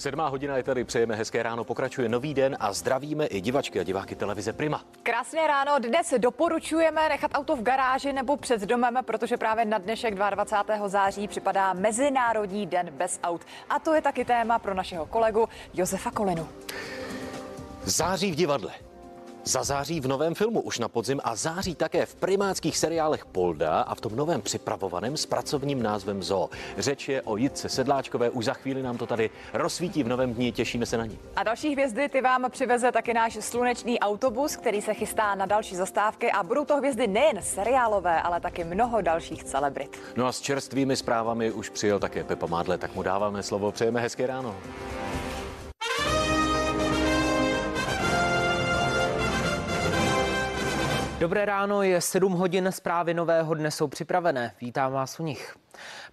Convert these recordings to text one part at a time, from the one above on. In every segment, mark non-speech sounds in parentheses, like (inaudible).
Sedmá hodina je tady, přejeme hezké ráno, pokračuje nový den a zdravíme i divačky a diváky televize Prima. Krásné ráno, dnes doporučujeme nechat auto v garáži nebo před domem, protože právě na dnešek 22. září připadá Mezinárodní den bez aut. A to je taky téma pro našeho kolegu Josefa Kolinu. Září v divadle. Zazáří v novém filmu už na podzim a září také v primáckých seriálech Polda a v tom novém připravovaném s pracovním názvem Zoo. Řeč je o Jitce Sedláčkové, už za chvíli nám to tady rozsvítí v novém dní, těšíme se na ní. A další hvězdy ty vám přiveze taky náš slunečný autobus, který se chystá na další zastávky a budou to hvězdy nejen seriálové, ale taky mnoho dalších celebrit. No a s čerstvými zprávami už přijel také Pepa Mádle, tak mu dáváme slovo. Přejeme hezké ráno. Dobré ráno, je 7 hodin, zprávy nového dne jsou připravené. Vítám vás u nich.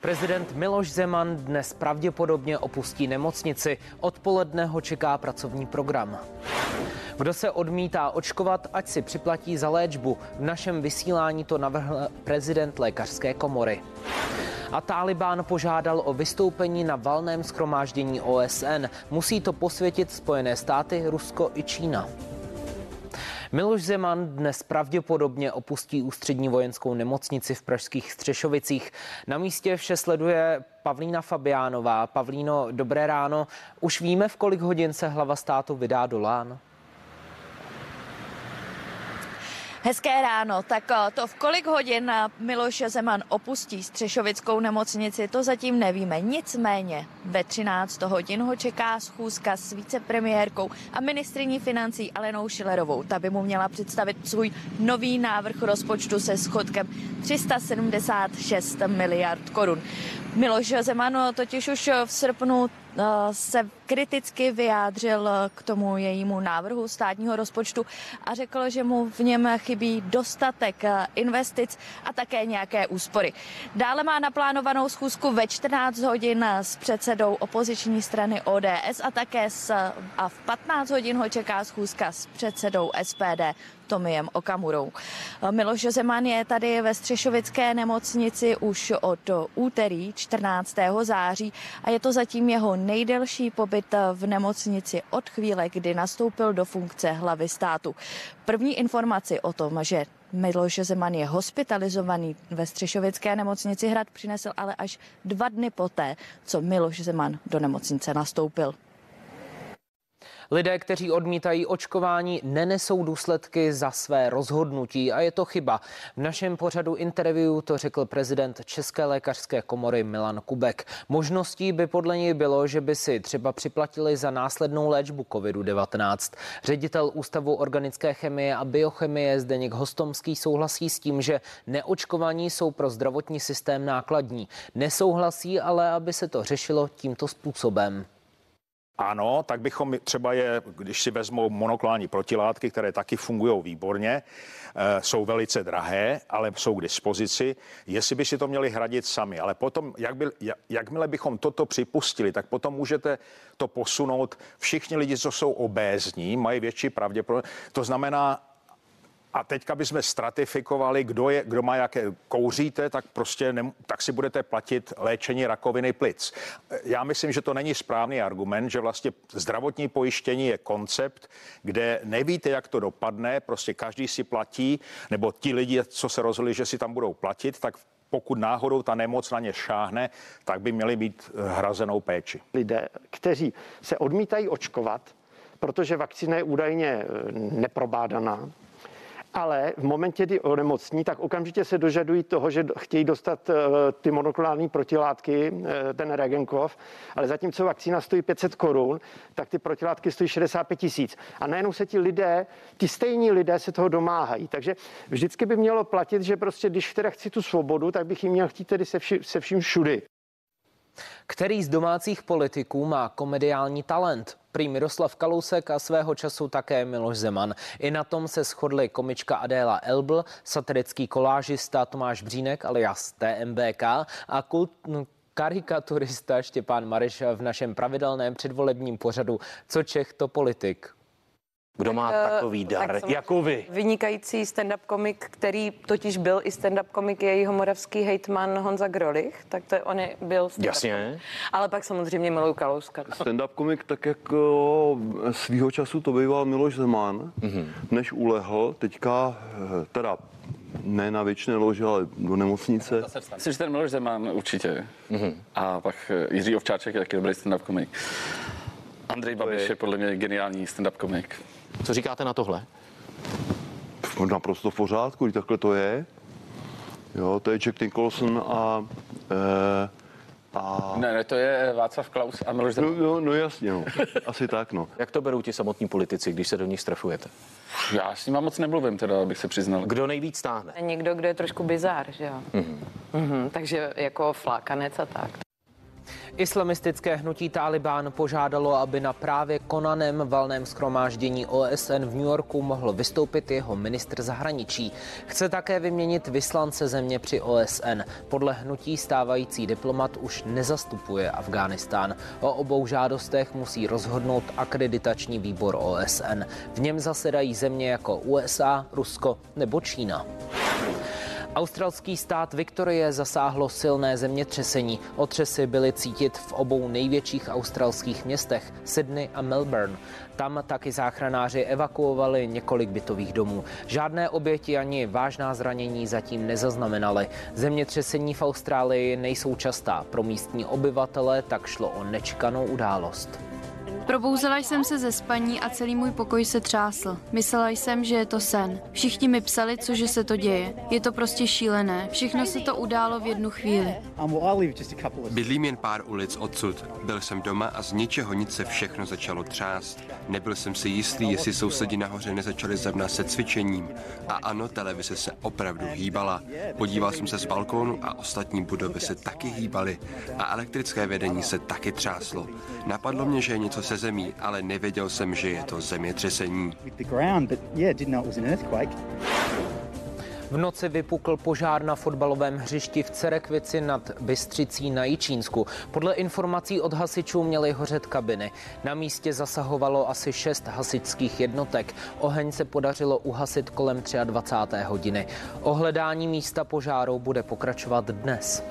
Prezident Miloš Zeman dnes pravděpodobně opustí nemocnici. Odpoledne ho čeká pracovní program. Kdo se odmítá očkovat, ať si připlatí za léčbu. V našem vysílání to navrhl prezident lékařské komory. A Taliban požádal o vystoupení na valném schromáždění OSN. Musí to posvětit Spojené státy, Rusko i Čína. Miloš Zeman dnes pravděpodobně opustí ústřední vojenskou nemocnici v pražských Střešovicích. Na místě vše sleduje Pavlína Fabiánová. Pavlíno, dobré ráno. Už víme, v kolik hodin se hlava státu vydá do Lán? Hezké ráno. Tak eh, to v kolik hodin eh, Miloš Zeman opustí Střešovickou nemocnici, to zatím nevíme. Nicméně ve 13 hodin ho čeká schůzka s vicepremiérkou a ministriní financí Alenou Šilerovou. Ta by mu měla představit svůj nový návrh rozpočtu se schodkem 376 miliard korun. Miloš Zeman totiž už v srpnu eh, se kriticky vyjádřil k tomu jejímu návrhu státního rozpočtu a řekl, že mu v něm chybí dostatek eh, investic a také nějaké úspory. Dále má naplánovanou schůzku ve 14 hodin s předsedou opoziční strany ODS a také s, a v 15 hodin ho čeká schůzka s předsedou SPD Tomiem Okamurou. Miloš Zeman je tady ve Střešovické nemocnici už od úterý 14. září a je to zatím jeho nejdelší pobyt v nemocnici od chvíle, kdy nastoupil do funkce hlavy státu. První informaci o tom, že Miloš Zeman je hospitalizovaný ve Střešovické nemocnici Hrad přinesl ale až dva dny poté, co Miloš Zeman do nemocnice nastoupil. Lidé, kteří odmítají očkování, nenesou důsledky za své rozhodnutí a je to chyba. V našem pořadu interview to řekl prezident České lékařské komory Milan Kubek. Možností by podle něj bylo, že by si třeba připlatili za následnou léčbu COVID-19. Ředitel Ústavu organické chemie a biochemie Zdeněk Hostomský souhlasí s tím, že neočkovaní jsou pro zdravotní systém nákladní. Nesouhlasí ale, aby se to řešilo tímto způsobem. Ano, tak bychom třeba je, když si vezmou monoklální protilátky, které taky fungují výborně, e, jsou velice drahé, ale jsou k dispozici, jestli by si to měli hradit sami. Ale potom, jak by, jakmile bychom toto připustili, tak potom můžete to posunout. Všichni lidi, co jsou obézní, mají větší pravděpodobnost. To znamená, a teďka bychom stratifikovali, kdo, je, kdo má jaké kouříte, tak prostě ne, tak si budete platit léčení rakoviny plic. Já myslím, že to není správný argument, že vlastně zdravotní pojištění je koncept, kde nevíte, jak to dopadne, prostě každý si platí, nebo ti lidi, co se rozhodli, že si tam budou platit, tak pokud náhodou ta nemoc na ně šáhne, tak by měli být hrazenou péči. Lidé, kteří se odmítají očkovat, protože vakcína je údajně eh, neprobádaná, ale v momentě, kdy onemocní, tak okamžitě se dožadují toho, že chtějí dostat eh, ty monoklonální protilátky, eh, ten Regenkov, ale zatímco vakcína stojí 500 korun, tak ty protilátky stojí 65 tisíc. A najednou se ti lidé, ty stejní lidé se toho domáhají. Takže vždycky by mělo platit, že prostě, když teda chci tu svobodu, tak bych ji měl chtít tedy se vším všudy. Který z domácích politiků má komediální talent? Prý Miroslav Kalousek a svého času také Miloš Zeman. I na tom se shodly komička Adéla Elbl, satirický kolážista Tomáš Břínek alias TMBK a kult, karikaturista Štěpán Mareš v našem pravidelném předvolebním pořadu Co Čech to politik. Kdo má Eh, takový dar, samozřejmě jako vy? Vynikající stand-up komik, který totiž byl i stand-up komik, je jeho moravský hejtman Honza Grolich, tak to on je, byl stand-up Jasně. komik. Ale pak samozřejmě miluju Kalouska. Stand-up komik, tak jako svýho času to býval Miloš Zeman, mm-hmm. než ulehl, teďka eh, teda ne na věčné loži, ale do nemocnice. Myslím, že ten Miloš Zeman určitě. Mm-hmm. A pak eh, Jiří Ovčáček je taky dobrý stand-up komik. Andrej Babiš je podle mě geniální stand-up komik. Co říkáte na tohle? Naprosto v pořádku, takhle to je. Jo, to je Jack Nicholson a... Eh, a Ne, ne, to je Václav Klaus a Miloš no, Zeman. no, no jasně, no. asi tak, no. Jak to berou ti samotní politici, když se do nich strefujete? Já s ním moc nemluvím, teda, abych se přiznal. Kdo nejvíc stáhne? Někdo, kdo je trošku bizár, že jo? Mm-hmm. Mm-hmm, takže jako flákanec a tak. Islamistické hnutí Taliban požádalo, aby na právě konaném valném schromáždění OSN v New Yorku mohl vystoupit jeho ministr zahraničí. Chce také vyměnit vyslance země při OSN. Podle hnutí stávající diplomat už nezastupuje Afghánistán. O obou žádostech musí rozhodnout akreditační výbor OSN. V něm zasedají země jako USA, Rusko nebo Čína. Australský stát Viktorie zasáhlo silné zemětřesení. Otřesy byly cítit v obou největších australských městech, Sydney a Melbourne. Tam taky záchranáři evakuovali několik bytových domů. Žádné oběti ani vážná zranění zatím nezaznamenali. Zemětřesení v Austrálii nejsou častá. Pro místní obyvatele tak šlo o nečekanou událost. Probouzela jsem se ze spaní a celý můj pokoj se třásl. Myslela jsem, že je to sen. Všichni mi psali, cože se to děje. Je to prostě šílené. Všechno se to událo v jednu chvíli. Bydlím jen pár ulic odsud. Byl jsem doma a z ničeho nic se všechno začalo třást. Nebyl jsem si jistý, jestli sousedi nahoře nezačali za mnou se cvičením. A ano, televize se opravdu hýbala. Podíval jsem se z balkónu a ostatní budovy se taky hýbaly. A elektrické vedení se taky třáslo. Napadlo mě, že je něco se zemí, ale nevěděl jsem, že je to zemětřesení. V noci vypukl požár na fotbalovém hřišti v Cerekvici nad Bystřicí na Jičínsku. Podle informací od hasičů měly hořet kabiny. Na místě zasahovalo asi šest hasičských jednotek. Oheň se podařilo uhasit kolem 23. hodiny. Ohledání místa požáru bude pokračovat dnes.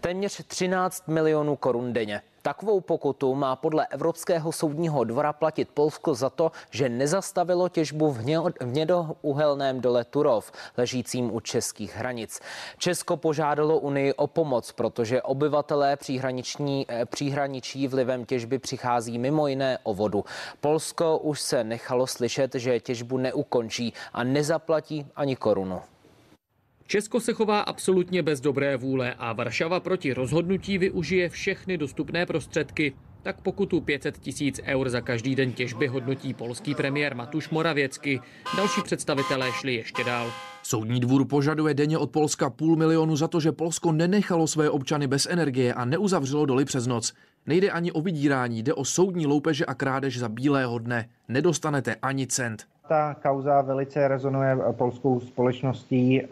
Téměř 13 milionů korun denně. Takovou pokutu má podle Evropského soudního dvora platit Polsko za to, že nezastavilo těžbu v hnědouhelném dole Turov, ležícím u českých hranic. Česko požádalo Unii o pomoc, protože obyvatelé příhraniční, eh, příhraničí vlivem těžby přichází mimo jiné o vodu. Polsko už se nechalo slyšet, že těžbu neukončí a nezaplatí ani korunu. Česko se chová absolutně bez dobré vůle a Varšava proti rozhodnutí využije všechny dostupné prostředky. Tak pokutu 500 tisíc eur za každý den těžby hodnotí polský premiér Matuš Moravěcky. Další představitelé šli ještě dál. Soudní dvůr požaduje denně od Polska půl milionu za to, že Polsko nenechalo své občany bez energie a neuzavřelo doly přes noc. Nejde ani o vydírání, jde o soudní loupeže a krádež za bílého dne. Nedostanete ani cent. Ta kauza velice rezonuje polskou společností.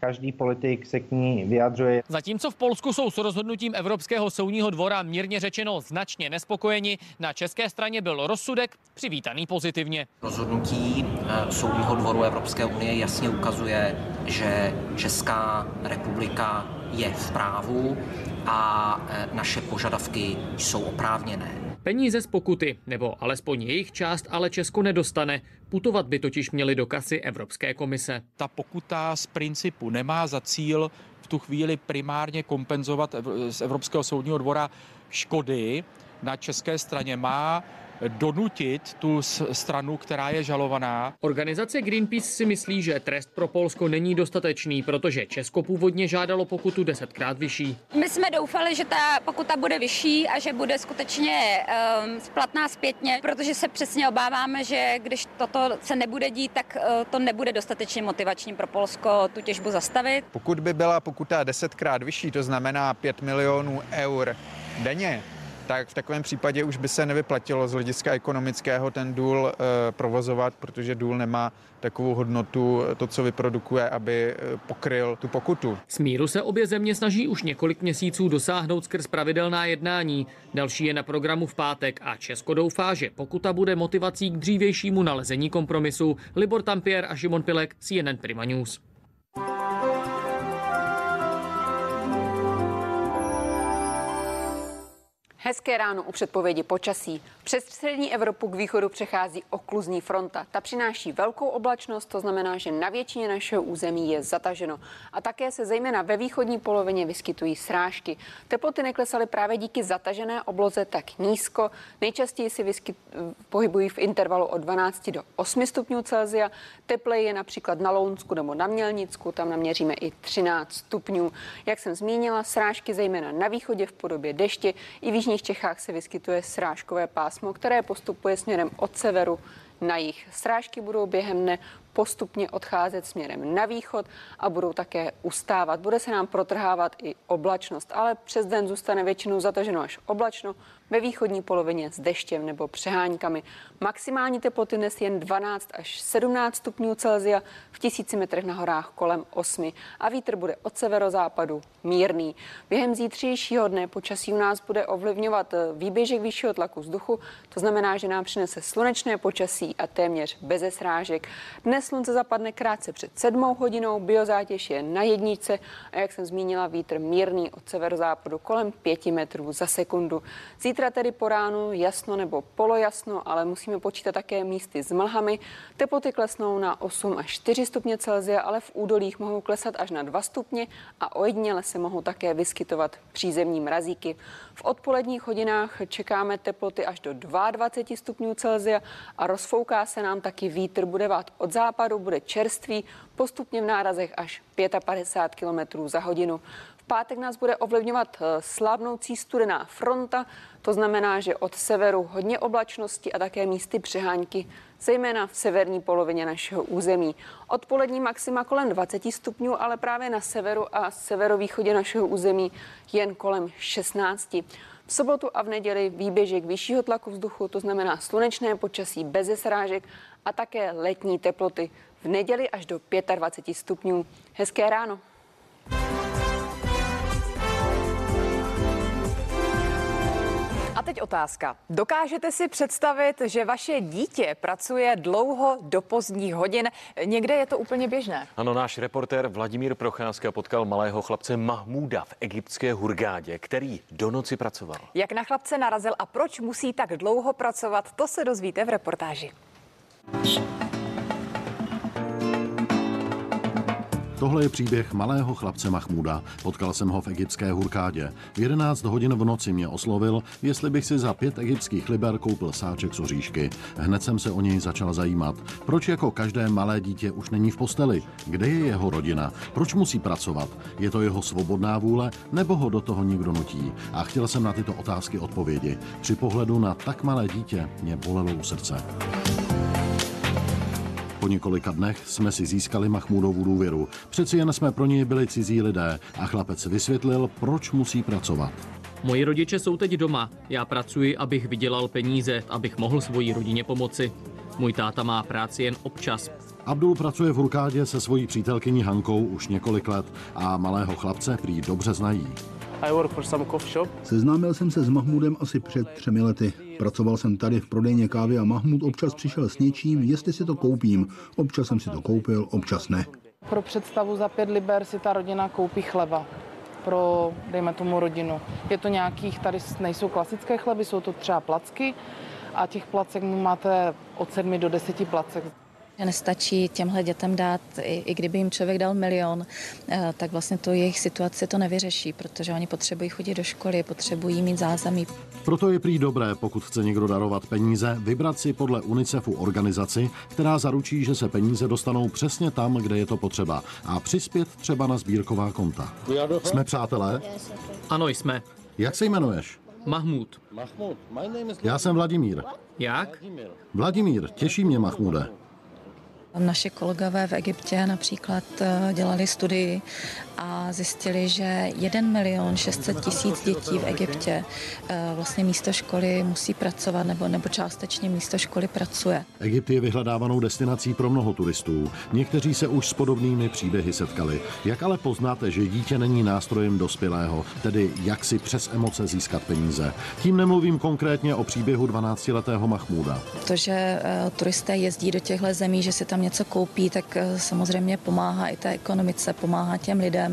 Každý politik se k ní vyjadřuje. Zatímco v Polsku jsou s rozhodnutím Evropského soudního dvora mírně řečeno značně nespokojeni, na české straně byl rozsudek přivítaný pozitivně. Rozhodnutí eh, Soudního dvoru Evropské unie jasně ukazuje, že Česká republika je v právu a eh, naše požadavky jsou oprávněné. Peníze z pokuty, nebo alespoň jejich část, ale Česko nedostane. Putovat by totiž měli do kasy Evropské komise. Ta pokuta z principu nemá za cíl v tu chvíli primárně kompenzovat z Evropského soudního dvora škody. Na české straně má donutit tu stranu, která je žalovaná. Organizace Greenpeace si myslí, že trest pro Polsko není dostatečný, protože Česko původně žádalo pokutu desetkrát vyšší. My jsme doufali, že ta pokuta bude vyšší a že bude skutečně um, splatná zpětně, protože se přesně obáváme, že když toto se nebude dít, tak uh, to nebude dostatečně motivační pro Polsko tu těžbu zastavit. Pokud by byla pokuta desetkrát vyšší, to znamená 5 milionů eur denně, tak v takovém případě už by se nevyplatilo z hlediska ekonomického ten důl eh, provozovat, protože důl nemá takovou hodnotu, eh, to, co vyprodukuje, aby eh, pokryl tu pokutu. Smíru se obě země snaží už několik měsíců dosáhnout skrz pravidelná jednání. Další je na programu v pátek a Česko doufá, že pokuta bude motivací k dřívějšímu nalezení kompromisu. Libor Tampier a Šimon Pilek, CNN Prima News. Hezké ráno u předpovědi počasí. Přes střední Evropu k východu přechází okluzní fronta. Ta přináší velkou oblačnost, to znamená, že na většině našeho území je zataženo. A také se zejména ve východní polovině vyskytují srážky. Teploty neklesaly právě díky zatažené obloze tak nízko. Nejčastěji si vyskyt, pohybují v intervalu od 12 do 8 stupňů Celsia. Teplej je například na Lounsku nebo na Mělnicku, tam naměříme i 13 stupňů. Jak jsem zmínila, srážky zejména na východě v podobě deště i v jižních Čechách se vyskytuje srážkové pásmo, které postupuje směrem od severu na jih. Srážky budou během dne postupně odcházet směrem na východ a budou také ustávat. Bude se nám protrhávat i oblačnost, ale přes den zůstane většinou zataženo až oblačno, ve východní polovině s deštěm nebo přeháňkami. Maximální teploty dnes jen 12 až 17 stupňů Celzia, v tisíci metrech na horách kolem 8 a vítr bude od severozápadu mírný. Během zítřejšího dne počasí u nás bude ovlivňovat eh, výběžek vyššího tlaku vzduchu, to znamená, že nám přinese slunečné počasí a téměř bez srážek. Dnes slunce zapadne krátce před sedmou hodinou, biozátěž je na jedničce a jak jsem zmínila, vítr mírný od severozápadu kolem 5 metrů za sekundu. Zítra tedy po ránu jasno nebo polojasno, ale musíme počítat také místy s mlhami. Teploty klesnou na 8 až 4 stupně Celsia, ale v údolích mohou klesat až na 2 stupně a ojediněle se mohou také vyskytovat přízemní mrazíky. V odpoledních hodinách čekáme teploty až do 22 stupňů Celsia a rozfouká se nám taky vítr, bude vát od západu, bude čerstvý, postupně v nárazech až 55 km za hodinu. V pátek nás bude ovlivňovat eh, slábnoucí studená fronta, to znamená, že od severu hodně oblačnosti a také místy přeháňky, zejména v severní polovině našeho území. Odpolední maxima kolem 20 stupňů, ale právě na severu a severovýchodě našeho území jen kolem 16. V sobotu a v neděli výběžek vyššího tlaku vzduchu, to znamená slunečné počasí bez srážek a také letní teploty. V neděli až do 25 stupňů. Hezké ráno. A teď otázka. Dokážete si představit, že vaše dítě pracuje dlouho do pozdních hodin? Někde je to úplně běžné. Ano, náš reportér Vladimír Procházka potkal malého chlapce Mahmuda v egyptské Hurgádě, který do noci pracoval. Jak na chlapce narazil a proč musí tak dlouho pracovat, to se dozvíte v reportáži. Tohle je příběh malého chlapce Mahmuda. Potkal jsem ho v egyptské Hurkádě. V 11 hodin v noci mě oslovil, jestli bych si za pět egyptských liber koupil sáček z oříšky. Hned jsem se o něj začal zajímat. Proč jako každé malé dítě už není v posteli? Kde je jeho rodina? Proč musí pracovat? Je to jeho svobodná vůle nebo ho do toho někdo nutí? A chtěl jsem na tyto otázky odpovědi. Při pohledu na tak malé dítě mě bolelo u srdce. Po několika dnech jsme si získali Mahmudovu důvěru. Přeci jen jsme pro něj byli cizí lidé a chlapec vysvětlil, proč musí pracovat. Moji rodiče jsou teď doma. Já pracuji, abych vydělal peníze, abych mohl svojí rodině pomoci. Můj táta má práci jen občas. Abdul pracuje v Hurkádě se svojí přítelkyní Hankou už několik let a malého chlapce prý dobře znají. Seznámil jsem se s Mahmudem asi před třemi lety. Pracoval jsem tady v prodejně kávy a Mahmud občas přišel s něčím, jestli si to koupím. Občas jsem si to koupil, občas ne. Pro představu za pět liber si ta rodina koupí chleba pro, dejme tomu, rodinu. Je to nějakých, tady nejsou klasické chleby, jsou to třeba placky a těch placek máte od sedmi do deseti placek. Nestačí těmhle dětem dát, i, i kdyby jim člověk dal milion, eh, tak vlastně to jejich situaci to nevyřeší, protože oni potřebují chodit do školy, potřebují mít zázemí. Proto je prý dobré, pokud chce někdo darovat peníze, vybrat si podle UNICEFu organizaci, která zaručí, že se peníze dostanou přesně tam, kde je to potřeba a přispět třeba na sbírková konta. Jsme přátelé? Ano, jsme. Jak se jmenuješ? Mahmud. Já jsem Vladimír. Jak? Vladimír, těší mě Mahmude. Naši kolegové v Egyptě například eh, dělali studii a zjistili, že 1 milion 600 tisíc dětí v Egyptě eh, vlastně místo školy musí pracovat nebo, nebo částečně místo školy pracuje. Egypt je vyhledávanou destinací pro mnoho turistů. Někteří se už s podobnými příběhy setkali. Jak ale poznáte, že dítě není nástrojem dospělého, tedy jak si přes emoce získat peníze? Tím nemluvím konkrétně o příběhu 12-letého Mahmuda. To, že eh, turisté jezdí do těchto zemí, že si tam něco koupí, tak eh, samozřejmě pomáhá i té ekonomice, pomáhá těm lidem,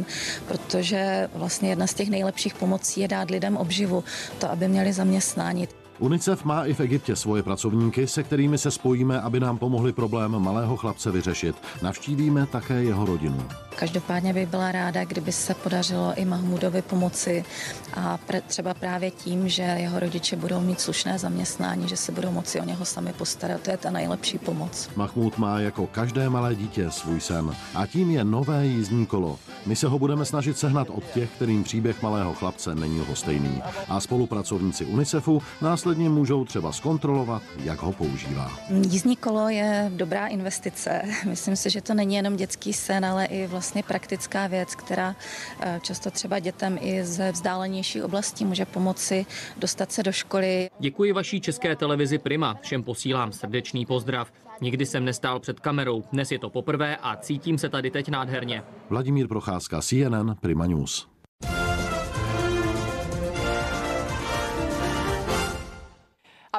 protože vlastně jedna z těch nejlepších pomocí je dát lidem obživu, to, aby měli zaměstnání. UNICEF má i v Egyptě svoje pracovníky, se kterými se spojíme, aby nám pomohli problém malého chlapce vyřešit. Navštívíme také jeho rodinu. Každopádně bych byla ráda, kdyby se podařilo i Mahmudovi pomoci a pre, třeba právě tím, že jeho rodiče budou mít slušné zaměstnání, že se budou moci o něho sami postarat. To je ta nejlepší pomoc. Mahmud má jako každé malé dítě svůj sen a tím je nové jízdní kolo. My se ho budeme snažit sehnat od těch, kterým příběh malého chlapce není lhostejný. A spolupracovníci UNICEFu následně můžou třeba zkontrolovat, jak ho používá. Jízdní kolo je dobrá investice. (laughs) Myslím si, že to není jenom dětský sen, ale i vlastně praktická věc, která eh, často třeba dětem i ze vzdálenější oblasti může pomoci dostat se do školy. Děkuji vaší české televizi Prima. Všem posílám srdečný pozdrav. Nikdy jsem nestál před kamerou, dnes je to poprvé a cítím se tady teď nádherně. Vladimír Procházka, CNN, Prima News.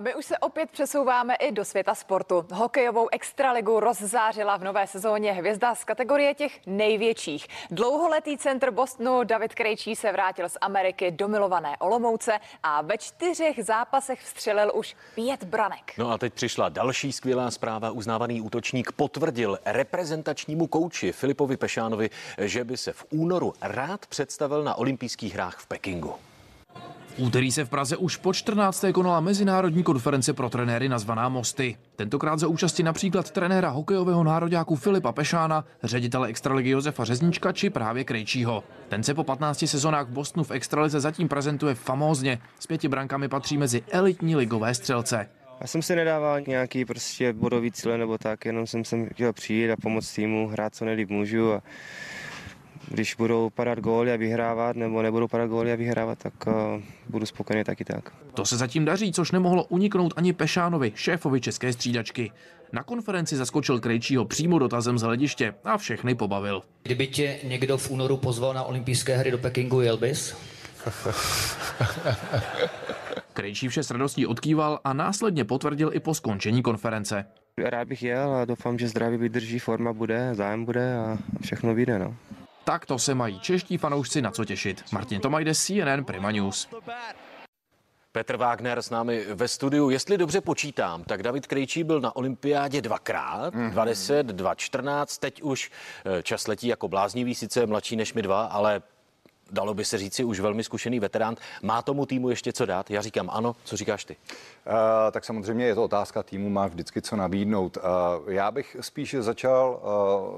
My už se opět přesouváme i do světa sportu. Hokejovou extraligu rozzářila v nové sezóně hvězda z kategorie těch největších. Dlouholetý centr Bostonu David Krejčí se vrátil z Ameriky do milované Olomouce a ve čtyřech zápasech vstřelil už pět branek. No a teď přišla další skvělá zpráva. Uznávaný útočník potvrdil reprezentačnímu kouči Filipovi Pešánovi, že by se v únoru rád představil na olympijských hrách v Pekingu. Úterý se v Praze už po 14. konala mezinárodní konference pro trenéry nazvaná Mosty. Tentokrát za účasti například trenéra hokejového nároďáku Filipa Pešána, ředitele extraligy Josefa Řeznička či právě Krejčího. Ten se po 15 sezónách v Bostonu v extralize zatím prezentuje famózně. S pěti brankami patří mezi elitní ligové střelce. Já jsem si nedával nějaký prostě bodový cíle nebo tak, jenom jsem sem chtěl přijít a pomoct týmu, hrát co nejlíp můžu a když budou padat góly a vyhrávat, nebo nebudou padat góly a vyhrávat, tak uh, budu spokojený taky tak. To se zatím daří, což nemohlo uniknout ani Pešánovi, šéfovi české střídačky. Na konferenci zaskočil Krejčího přímo dotazem z hlediště a všechny pobavil. Kdyby tě někdo v únoru pozval na olympijské hry do Pekingu, jel bys? (laughs) Krejčí vše s radostí odkýval a následně potvrdil i po skončení konference. Rád bych jel a doufám, že zdraví vydrží, forma bude, zájem bude a všechno vyjde. No. Tak to se mají čeští fanoušci na co těšit. Martin Tomajde, CNN Prima News. Petr Wagner s námi ve studiu. Jestli dobře počítám, tak David Krejčí byl na olympiádě dvakrát, mm-hmm. 20, 214, teď už eh, čas letí jako bláznivý, sice mladší než my dva, ale dalo by se říci už velmi zkušený veterán. Má tomu týmu ještě co dát? Já říkám ano, co říkáš ty? Uh, tak samozřejmě je to otázka týmu, má vždycky co nabídnout. Uh, já bych spíš začal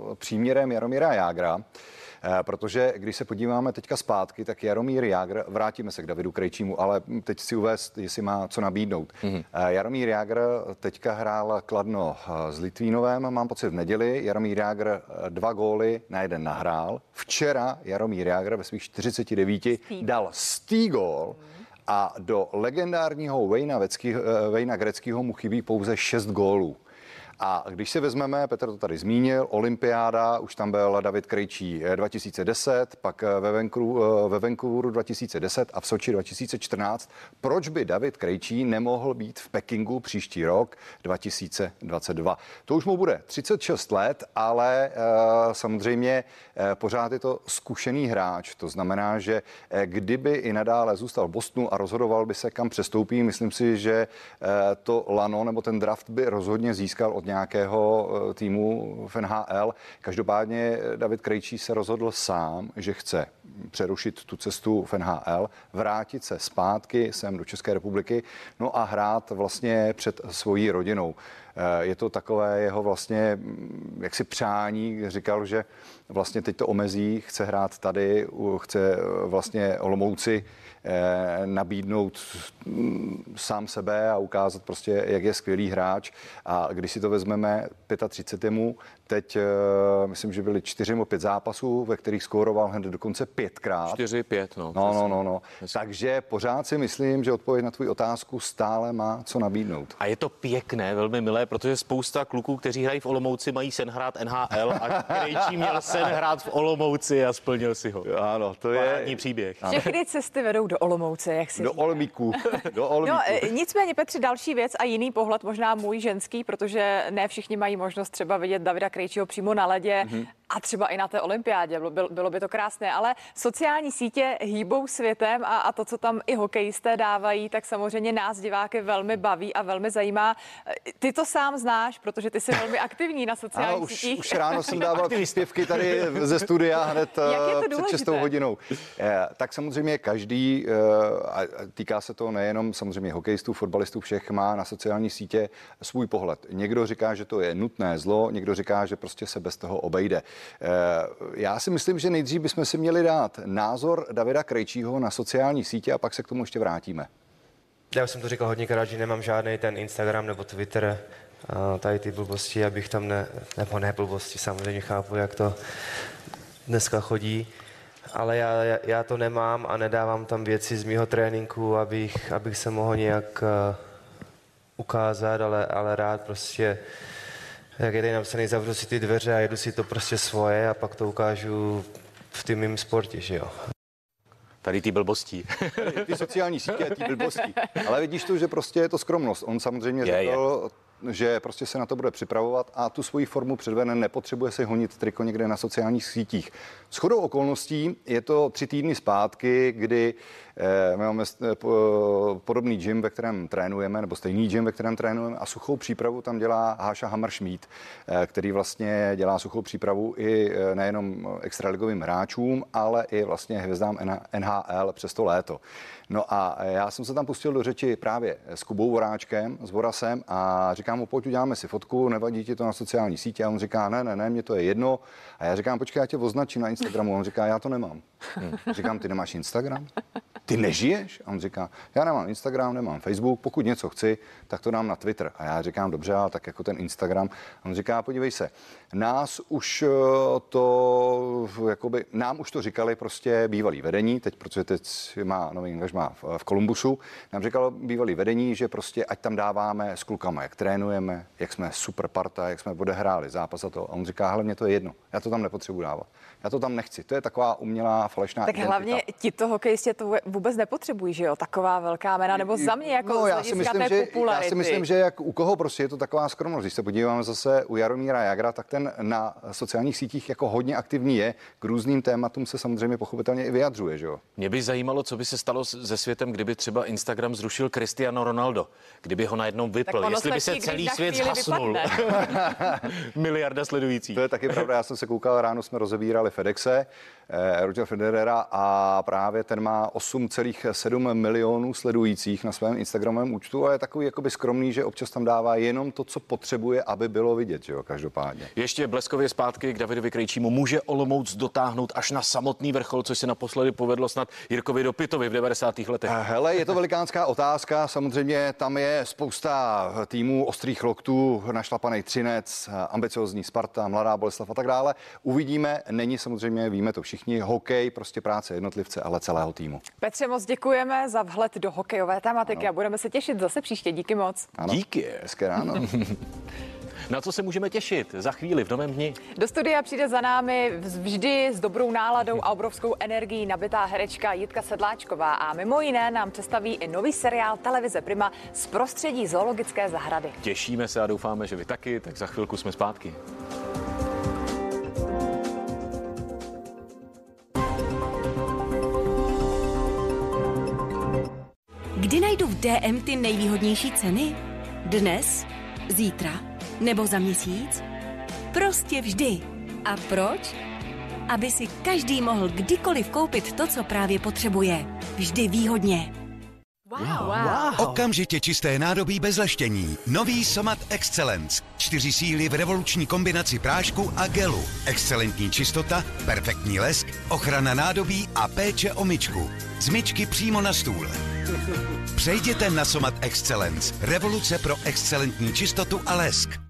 uh, příměrem Jaromíra Jágra. Eh, protože když se podíváme teďka zpátky, tak Jaromír Jágr, vrátíme se k Davidu Krejčímu, ale teď si uvést, jestli má co nabídnout. Mm-hmm. Jaromír Jágr teďka hrál Kladno eh, s Litvínovem, mám pocit v neděli. Jaromír Jágr dva góly na jeden nahrál. Včera Jaromír Jágr ve svých 49 dal stý gól. A do legendárního Vejna, Vejna Greckého mu chybí pouze 6 gólů. A když si vezmeme, Petr to tady zmínil, olympiáda, už tam byl David Krejčí 2010, pak ve Vancouveru, ve Vancouveru 2010 a v Soči 2014. Proč by David Krejčí nemohl být v Pekingu příští rok 2022? To už mu bude 36 let, ale samozřejmě pořád je to zkušený hráč. To znamená, že kdyby i nadále zůstal v Bostonu a rozhodoval by se, kam přestoupí, myslím si, že to lano nebo ten draft by rozhodně získal od nějakého eh, týmu v NHL. Každopádně David Krejčí se rozhodl sám, že chce přerušit tu cestu v NHL, vrátit se zpátky sem do České republiky, no a hrát vlastně před svojí rodinou. Eh, Je to takové jeho vlastně mm, jaksi přání, říkal, že vlastně teď to omezí, chce hrát tady, chce eh, vlastně Olomouci eh, nabídnout mm, sám sebe a ukázat prostě, jak je skvělý hráč. A když si to vezmeme 35. mu, teď eh, myslím, že byly čtyři nebo pět zápasů, ve kterých skóroval hned dokonce pětkrát. Čtyři, pět, no. No, no, no, no. Takže pořád si myslím, že odpověď na tvou otázku stále má co nabídnout. A je to pěkné, velmi milé, protože spousta kluků, kteří hrají v Olomouci, mají sen hrát NHL a Krejčí měl sen hrát v Olomouci a splnil si ho. Ano, to je příběh. Všechny cesty vedou do Olomouce, jak si Do říká. Olmíku. Do (laughs) Olmíku. No, nicméně, Petři, další věc a jiný pohled, možná můj ženský, protože ne všichni mají možnost třeba vidět Davida Krejčího přímo na ledě Mhm. a třeba i na té olympiádě. Bylo, bylo, by to krásné, ale sociální sítě hýbou světem a, a to, co tam i hokejisté dávají, tak samozřejmě nás diváky velmi baví a velmi zajímá. E, Ty to sám znáš, protože ty jsi velmi aktivní na sociálních Ano, už, sítích. už ráno jsem dával příspěvky tady ze studia hned Jak je to eh, před důležité? 6 hodinou. Eh, Tak samozřejmě každý, eh, a týká se to nejenom samozřejmě hokejistů, fotbalistů, všech má na sociální sítě svůj pohled. Někdo říká, že to je nutné zlo, někdo říká, že prostě se bez toho obejde. Eh, Já si myslím, že nejdřív bychom si měli dát názor Davida Krejčího na sociální sítě a pak se k tomu ještě vrátíme. Já jsem to říkal hodněkrát, že nemám žádný ten Instagram nebo Twitter, a tady ty blbosti, abych tam ne, nebo ne blbosti, samozřejmě chápu, jak to dneska chodí, ale já, já, to nemám a nedávám tam věci z mého tréninku, abych, abych se mohl nějak uh, ukázat, ale, ale rád prostě, jak je tady napsaný, zavřu si ty dveře a jedu si to prostě svoje a pak to ukážu v tím mým sportě, že jo. Tady ty blbostí. ty sociální sítě a ty blbosti. (laughs) Ale vidíš to, že prostě je to skromnost. On samozřejmě Je, řekl, že prostě se na to bude připravovat a tu svoji formu předvene, nepotřebuje se honit triko někde na sociálních sítích. S chodou okolností je to tři týdny zpátky, kdy eh, máme eh, po- podobný gym, ve kterém trénujeme, nebo stejný gym, ve kterém trénujeme a suchou přípravu tam dělá Háša Hammerschmidt, eh, který vlastně dělá suchou přípravu i eh, nejenom extraligovým hráčům, ale i vlastně hvězdám NHL přes to léto. No a já jsem se tam pustil do řeči právě s Kubou Voráčkem, s Vorasem a říkám mu, pojď uděláme si fotku, nevadí ti to na sociální sítě a on říká, ne, ne, ne, mě to je jedno. A já říkám, počkej, já tě označím na Instagramu. A on říká, já to nemám. Říkám, ty nemáš Instagram? Ty nežiješ? A on říká, já nemám Instagram, nemám Facebook, pokud něco chci, tak to dám na Twitter. A já říkám, dobře, ale tak jako ten Instagram. A on říká, podívej se, nás už eh, to, jakoby, nám už to říkali prostě bývalý vedení, teď, protože teď má nový angažmá v, v Kolumbusu, nám říkalo bývalý vedení, že prostě ať tam dáváme s klukama, jak trénujeme, jak jsme super parta, jak jsme odehráli zápas a to. A on říká, hele, mě to je jedno, já to tam nepotřebuji dávat. Já to tam nechci. To je taková umělá falešná Tak identita. hlavně ti to hokejistě to vůbec nepotřebují, že jo? Taková velká jména, nebo za mě jako no, já si, myslím, že, já popularity. si myslím, že jak u koho prostě je to taková skromnost. Když se podíváme zase u Jaromíra Jagra, tak ten na sociálních sítích jako hodně aktivní je. K různým tématům se samozřejmě pochopitelně i vyjadřuje, že jo? Mě by zajímalo, co by se stalo se světem, kdyby třeba Instagram zrušil Cristiano Ronaldo, kdyby ho najednou vypl, jestli by se celý svět zhasnul. (laughs) Miliarda sledujících. To je taky pravda, já jsem se koukal, ráno jsme rozebírali FedExe, eh, Roger Federera a právě ten má 8,7 milionů sledujících na svém Instagramovém účtu a je takový jakoby skromný, že občas tam dává jenom to, co potřebuje, aby bylo vidět, že jo, každopádně. Ještě bleskově zpátky k Davidovi Krejčímu. Může Olomouc dotáhnout až na samotný vrchol, což se naposledy povedlo snad Jirkovi Dopitovi v 90. letech. Eh, Hele, je to velikánská otázka. Samozřejmě tam je spousta týmů ostrých loktů, našlapaný Třinec, ambiciozní Sparta, Mladá Boleslav a tak dále. Uvidíme, není samozřejmě, víme to všichni, hokej, prostě práce jednotlivce, ale celého týmu. Petře, moc děkujeme za vhled do hokejové tematiky a budeme se těšit zase příště. Díky moc. Ano. Díky. Hezké ráno. (laughs) Na co se můžeme těšit za chvíli v novém dni? Do studia přijde za námi vždy s dobrou náladou a obrovskou energií nabitá herečka Jitka Sedláčková a mimo jiné nám představí i nový seriál televize Prima z prostředí zoologické zahrady. Těšíme se a doufáme, že vy taky, tak za chvilku jsme zpátky. Kdy najdu v DM ty nejvýhodnější ceny? Dnes? Zítra? Nebo za měsíc? Prostě vždy. A proč? Aby si každý mohl kdykoliv koupit to, co právě potřebuje. Vždy výhodně. Okamžitě čisté nádobí bez leštění. Nový Somat Excellence. Čtyři síly v revoluční kombinaci prášku a gelu. Excelentní čistota, perfektní lesk, ochrana nádobí a péče o myčku. Z myčky přímo na stůl. Přejděte na Somat Excellence. Revoluce pro excelentní čistotu a lesk.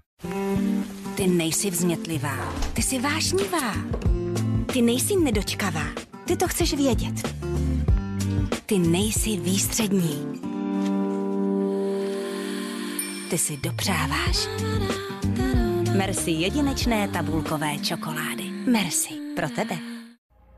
Ty nejsi vznětlivá, ty jsi vášnivá. Ty nejsi nedočkavá, ty to chceš vědět. Ty nejsi výstřední. Ty si dopřáváš. Merci jedinečné tabulkové čokolády. Merci pro tebe.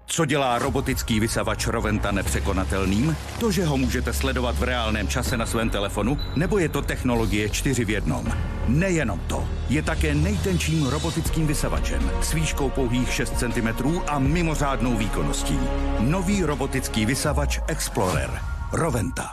Co dělá robotický vysavač Roventa nepřekonatelným? To, že ho můžete sledovat v reálném čase na svém telefonu, nebo je to technologie 4 v jednom? Nejenom to. Je také nejtenčím robotickým vysavačem s výškou pouhých 6 cm a mimořádnou výkonností. Nový robotický vysavač Explorer. Roventa.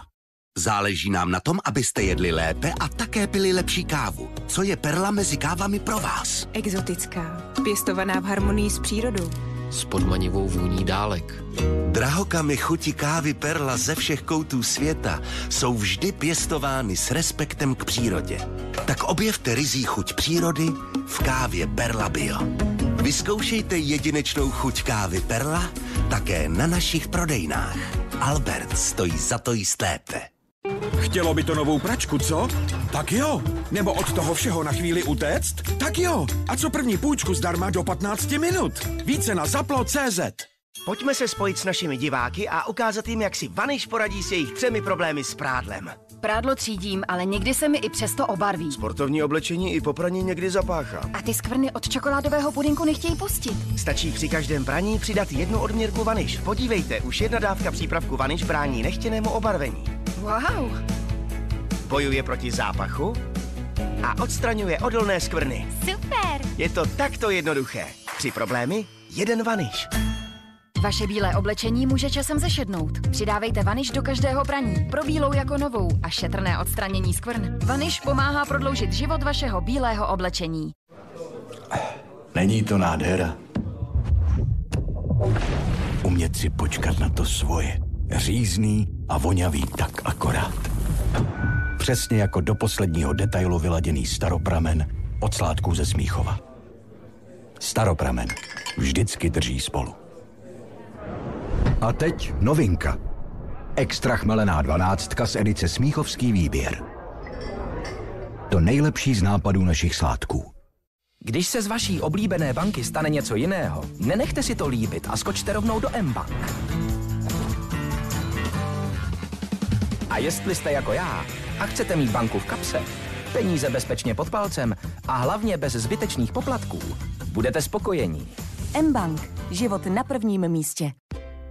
Záleží nám na tom, abyste jedli lépe a také pili lepší kávu. Co je perla mezi kávami pro vás? Exotická, pěstovaná v harmonii s přírodou. S podmanivou vůní dálek. Drahokamy chuti kávy Perla ze všech koutů světa jsou vždy pěstovány s respektem k přírodě. Tak objevte rizí chuť přírody v kávě Perla Bio. Vyzkoušejte jedinečnou chuť kávy Perla také na našich prodejnách. Albert stojí za to jíst lépe. Chtělo by to novou pračku, co? Tak jo. Nebo od toho všeho na chvíli utéct? Tak jo. A co první půjčku zdarma do 15 minut? Více na Zaplo.cz. Pojďme se spojit s našimi diváky a ukázat jim, jak si Vaniš poradí s jejich třemi problémy s prádlem. Prádlo třídím, ale někdy se mi i přesto obarví. Sportovní oblečení i po praní někdy zapáchá. A ty skvrny od čokoládového pudinku nechtějí pustit. Stačí při každém praní přidat jednu odměrku Vaniš. Podívejte, už jedna dávka přípravku Vaniš brání nechtěnému obarvení. Wow. Bojuje proti zápachu a odstraňuje odolné skvrny. Super. Je to takto jednoduché. Tři problémy, jeden Vaniš. Vaše bílé oblečení může časem zešednout. Přidávejte vaniš do každého praní, pro bílou jako novou a šetrné odstranění skvrn. Vaniš pomáhá prodloužit život vašeho bílého oblečení. Není to nádhera. Umět si počkat na to svoje. Řízný a vonavý tak akorát. Přesně jako do posledního detailu vyladěný staropramen od sládků ze Smíchova. Staropramen vždycky drží spolu. A teď novinka. Extra chmelená dvanáctka z edice Smíchovský výběr. To nejlepší z nápadů našich sládků. Když se z vaší oblíbené banky stane něco jiného, nenechte si to líbit a skočte rovnou do M-Bank. A jestli jste jako já a chcete mít banku v kapse, peníze bezpečně pod palcem a hlavně bez zbytečných poplatků, budete spokojení. M-Bank. Život na prvním místě.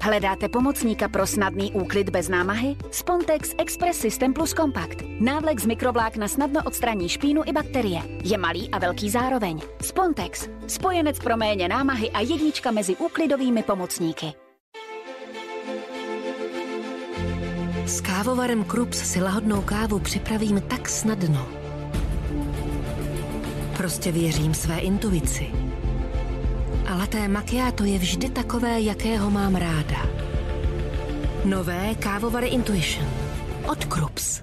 Hledáte pomocníka pro snadný úklid bez námahy? Spontex Express System Plus Compact. Návlek z mikrovlákna snadno odstraní špínu i bakterie. Je malý a velký zároveň. Spontex. Spojenec pro méně námahy a jednička mezi úklidovými pomocníky. S kávovarem Krups si lahodnou kávu připravím tak snadno. Prostě věřím své intuici. A laté macchiato je vždy takové, jakého mám ráda. Nové kávovary Intuition od Krups.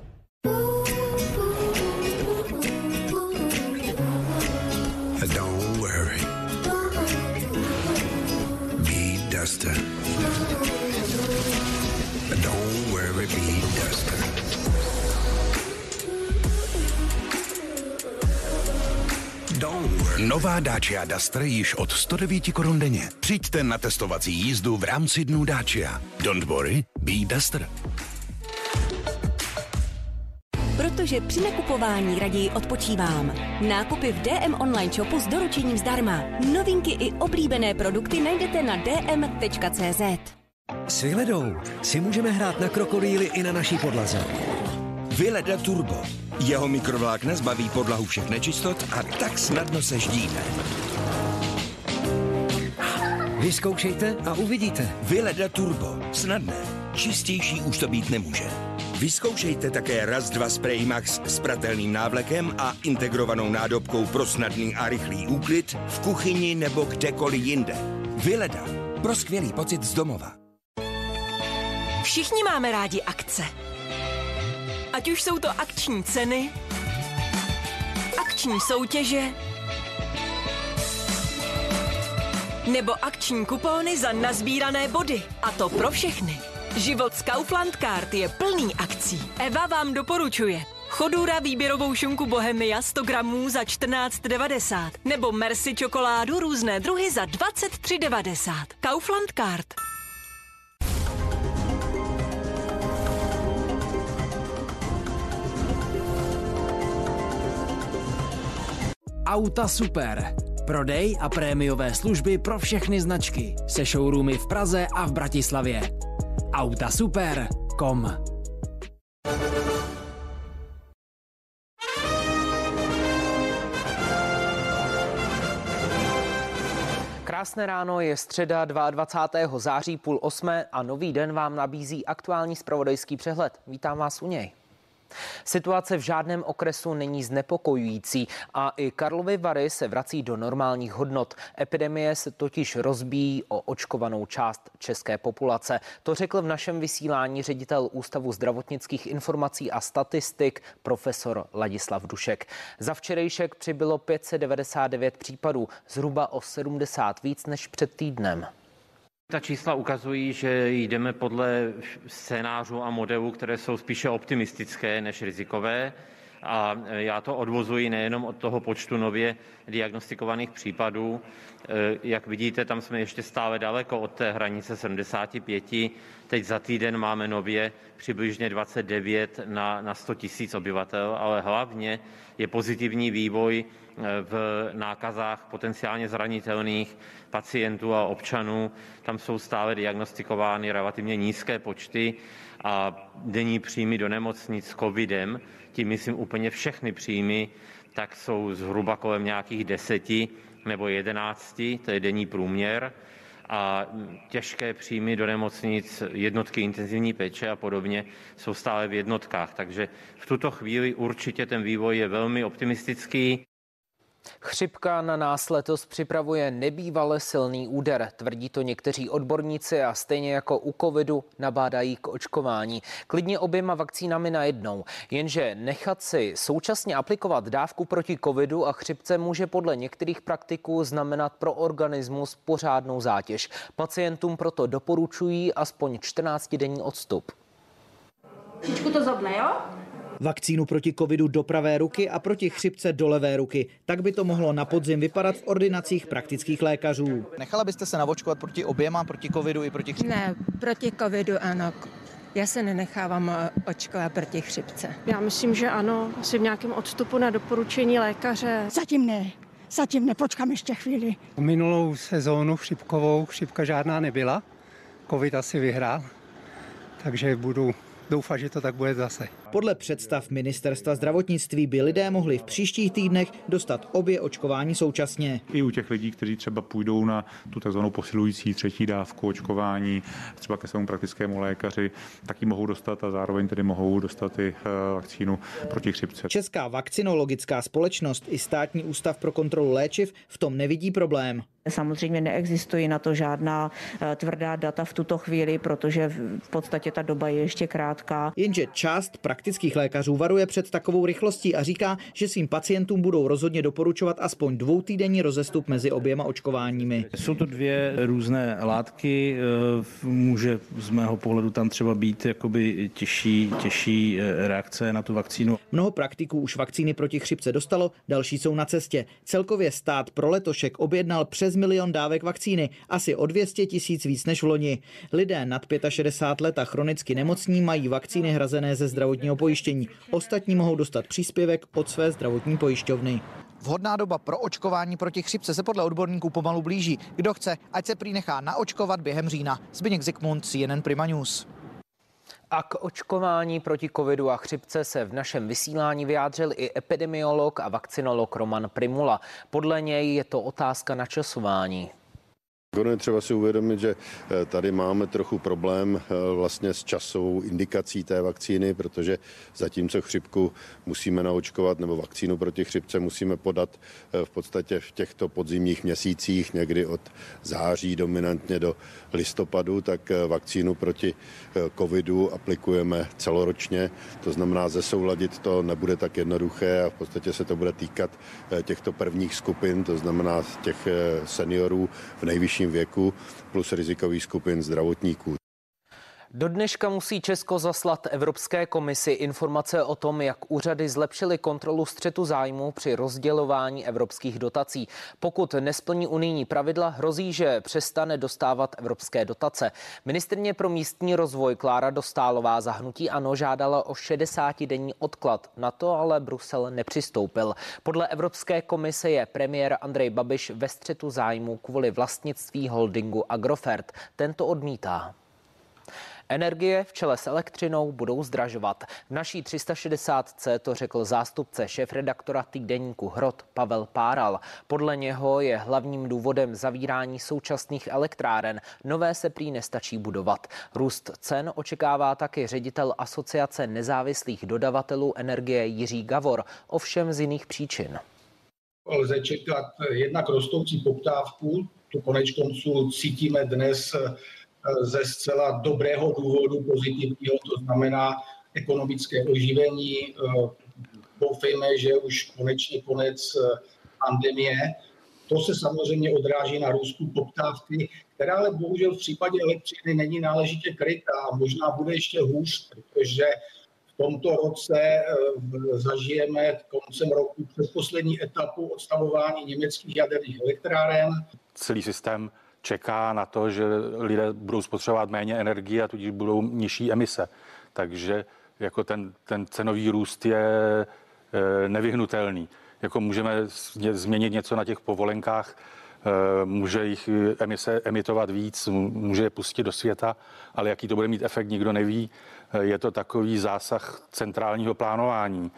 Don't worry. Be Duster. Nová Dacia Duster již od 109 korun denně. Přijďte na testovací jízdu v rámci dnů Dacia. Don't worry, be Duster. Protože při nakupování raději odpočívám. Nákupy v DM online shopu s doručením zdarma. Novinky i oblíbené produkty najdete na dm.cz. S Vyledou si můžeme hrát na krokodýly i na naší podlaze. Vyleda Turbo. Jeho mikrovlákna zbaví podlahu všech nečistot a tak snadno se ždíme. Vyzkoušejte a uvidíte. Vyleda Turbo. Snadné. Čistější už to být nemůže. Vyzkoušejte také raz dva Spray Max s pratelným návlekem a integrovanou nádobkou pro snadný a rychlý úklid v kuchyni nebo kdekoliv jinde. Vyleda. Pro skvělý pocit z domova. Všichni máme rádi akce. Ať už jsou to akční ceny, akční soutěže, nebo akční kupóny za nazbírané body. A to pro všechny. Život z Kaufland Card je plný akcí. Eva vám doporučuje. Chodura výběrovou šunku Bohemia 100 gramů za 14,90 nebo Mercy čokoládu různé druhy za 23,90. Kaufland Card. Auta Super. Prodej a prémiové služby pro všechny značky. Se showroomy v Praze a v Bratislavě. Autasuper.com Krásné ráno je středa 22. září půl osmé a nový den vám nabízí aktuální spravodajský přehled. Vítám vás u něj. Situace v žádném okresu není znepokojující a i Karlovy Vary se vrací do normálních hodnot. Epidemie se totiž rozbíjí o očkovanou část české populace. To řekl v našem vysílání ředitel Ústavu zdravotnických informací a statistik profesor Ladislav Dušek. Za včerejšek přibylo 599 případů, zhruba o 70 víc než před týdnem. Ta čísla ukazují, že jdeme podle scénářů a modelů, které jsou spíše optimistické než rizikové. A já to odvozuji nejenom od toho počtu nově diagnostikovaných případů. Jak vidíte, tam jsme ještě stále daleko od té hranice 75. Teď za týden máme nově přibližně 29 na, na 100 tisíc obyvatel, ale hlavně je pozitivní vývoj v nákazách potenciálně zranitelných pacientů a občanů. Tam jsou stále diagnostikovány relativně nízké počty a denní příjmy do nemocnic s covidem, tím myslím úplně všechny příjmy, tak jsou zhruba kolem nějakých deseti nebo jedenácti, to je denní průměr a těžké příjmy do nemocnic, jednotky intenzivní péče a podobně jsou stále v jednotkách. Takže v tuto chvíli určitě ten vývoj je velmi optimistický. Chřipka na nás letos připravuje nebývale silný úder, tvrdí to někteří odborníci a stejně jako u covidu nabádají k očkování. Klidně oběma vakcínami najednou, jenže nechat si současně aplikovat dávku proti covidu a chřipce může podle některých praktiků znamenat pro organismus pořádnou zátěž. Pacientům proto doporučují aspoň 14-denní odstup. Trošičku to zobne, jo? Vakcínu proti covidu do pravé ruky a proti chřipce do levé ruky. Tak by to mohlo na podzim vypadat v ordinacích praktických lékařů. Nechala byste se navočkovat proti oběma, proti covidu i proti chřipce? Ne, proti covidu ano. Já se nenechávám eh, očkovat proti chřipce. Já myslím, že ano, asi v nějakém odstupu na doporučení lékaře. Zatím ne. Zatím nepočkám ještě chvíli. Minulou sezónu chřipkovou chřipka žádná nebyla. Covid asi vyhrál, takže budu doufat, že to tak bude zase. Podle představ ministerstva zdravotnictví by lidé mohli v příštích týdnech dostat obě očkování současně. I u těch lidí, kteří třeba půjdou na tu tzv. posilující třetí dávku očkování, třeba ke svému praktickému lékaři, taky mohou dostat a zároveň tedy mohou dostat i eh, vakcínu proti chřipce. Česká vakcinologická společnost i státní ústav pro kontrolu léčiv v tom nevidí problém. Samozřejmě neexistují na to žádná eh, tvrdá data v tuto chvíli, protože v podstatě ta doba je ještě krátká. Jenže část praktických lékařů varuje před takovou rychlostí a říká, že svým pacientům budou rozhodně doporučovat aspoň dvoutýdenní rozestup mezi oběma očkováními. Jsou to dvě různé látky, eh, může z mého pohledu tam třeba být jakoby těžší, těžší eh, reakce na tu vakcínu. Mnoho praktiků už vakcíny proti chřipce dostalo, další jsou na cestě. Celkově stát pro letošek objednal přes milion dávek vakcíny, asi o 200 tisíc víc než v loni. Lidé nad 65 let a chronicky nemocní mají vakcíny hrazené ze zdravotního pojištění. Ostatní mohou dostat příspěvek od své zdravotní pojišťovny. Vhodná doba pro očkování proti chřipce se podle odborníků pomalu blíží. Kdo chce, ať se prý nechá naočkovat během října. Zbigněk Zikmund, CNN Prima News. A k očkování proti covidu a chřipce se v našem vysílání vyjádřil i epidemiolog a vakcinolog Roman Primula. Podle něj je to otázka načasování. Ono je třeba si uvědomit, že eh, tady máme trochu problém eh, vlastně s časovou indikací té vakcíny, protože zatímco chřipku musíme naočkovat nebo vakcínu proti chřipce musíme podat eh, v podstatě v těchto podzimních měsících, někdy od září dominantně do listopadu, tak vakcínu proti covidu aplikujeme celoročně. To znamená, zesouladit to nebude tak jednoduché a v podstatě se to bude týkat těchto prvních skupin, to znamená těch seniorů v nejvyšším věku plus rizikových skupin zdravotníků. Do dneška musí Česko zaslat Evropské komisi informace o tom, jak úřady zlepšily kontrolu střetu zájmu při rozdělování evropských dotací. Pokud nesplní unijní pravidla, hrozí, že přestane dostávat evropské dotace. Ministrně pro místní rozvoj Klára Dostálová zahnutí ANO žádala o 60-denní odklad. Na to ale Brusel nepřistoupil. Podle Evropské komise je premiér Andrej Babiš ve střetu zájmu kvůli vlastnictví holdingu Agrofert. Tento odmítá. Energie v čele s elektřinou budou zdražovat. V naší 360C to řekl zástupce šéf-redaktora týdeníku Hrot Pavel Páral. Podle něho je hlavním důvodem zavírání současných elektráren. Nové se prý nestačí budovat. Růst cen očekává taky ředitel Asociace nezávislých dodavatelů energie Jiří Gavor, ovšem z jiných příčin. Lze čekat jednak rostoucí poptávku, tu konec konců cítíme dnes ze zcela dobrého důvodu pozitivního, to znamená ekonomické oživení. Doufejme, že už konečně konec pandemie. To se samozřejmě odráží na růstu poptávky, která ale bohužel v případě elektřiny není náležitě krytá a možná bude ještě hůř, protože v tomto roce zažijeme koncem roku předposlední etapu odstavování německých jaderných elektráren. Celý systém čeká na to, že lidé budou spotřebovat méně energie a tudíž budou nižší emise. Takže jako ten, ten cenový růst je e, nevyhnutelný. Jako můžeme změnit něco na těch povolenkách, e, může jich emise emitovat víc, může je pustit do světa, ale jaký to bude mít efekt, nikdo neví. E, je to takový zásah centrálního plánování.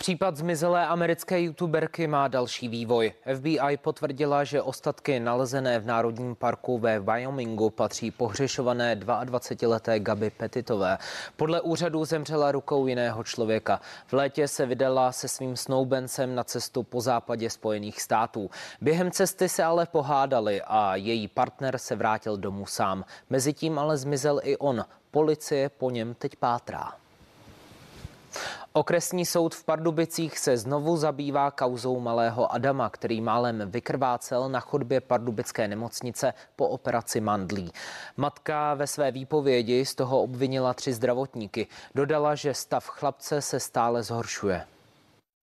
Případ zmizelé americké youtuberky má další vývoj. FBI potvrdila, že ostatky nalezené v Národním parku ve Wyomingu patří pohřešované 22-leté Gaby Petitové. Podle úřadu zemřela rukou jiného člověka. V létě se vydala se svým snoubencem na cestu po západě Spojených států. Během cesty se ale pohádali a její partner se vrátil domů sám. Mezitím ale zmizel i on. Policie po něm teď pátrá. Okresní soud v Pardubicích se znovu zabývá kauzou malého Adama, který málem vykrvácel na chodbě pardubické nemocnice po operaci mandlí. Matka ve své výpovědi z toho obvinila tři zdravotníky. Dodala, že stav chlapce se stále zhoršuje.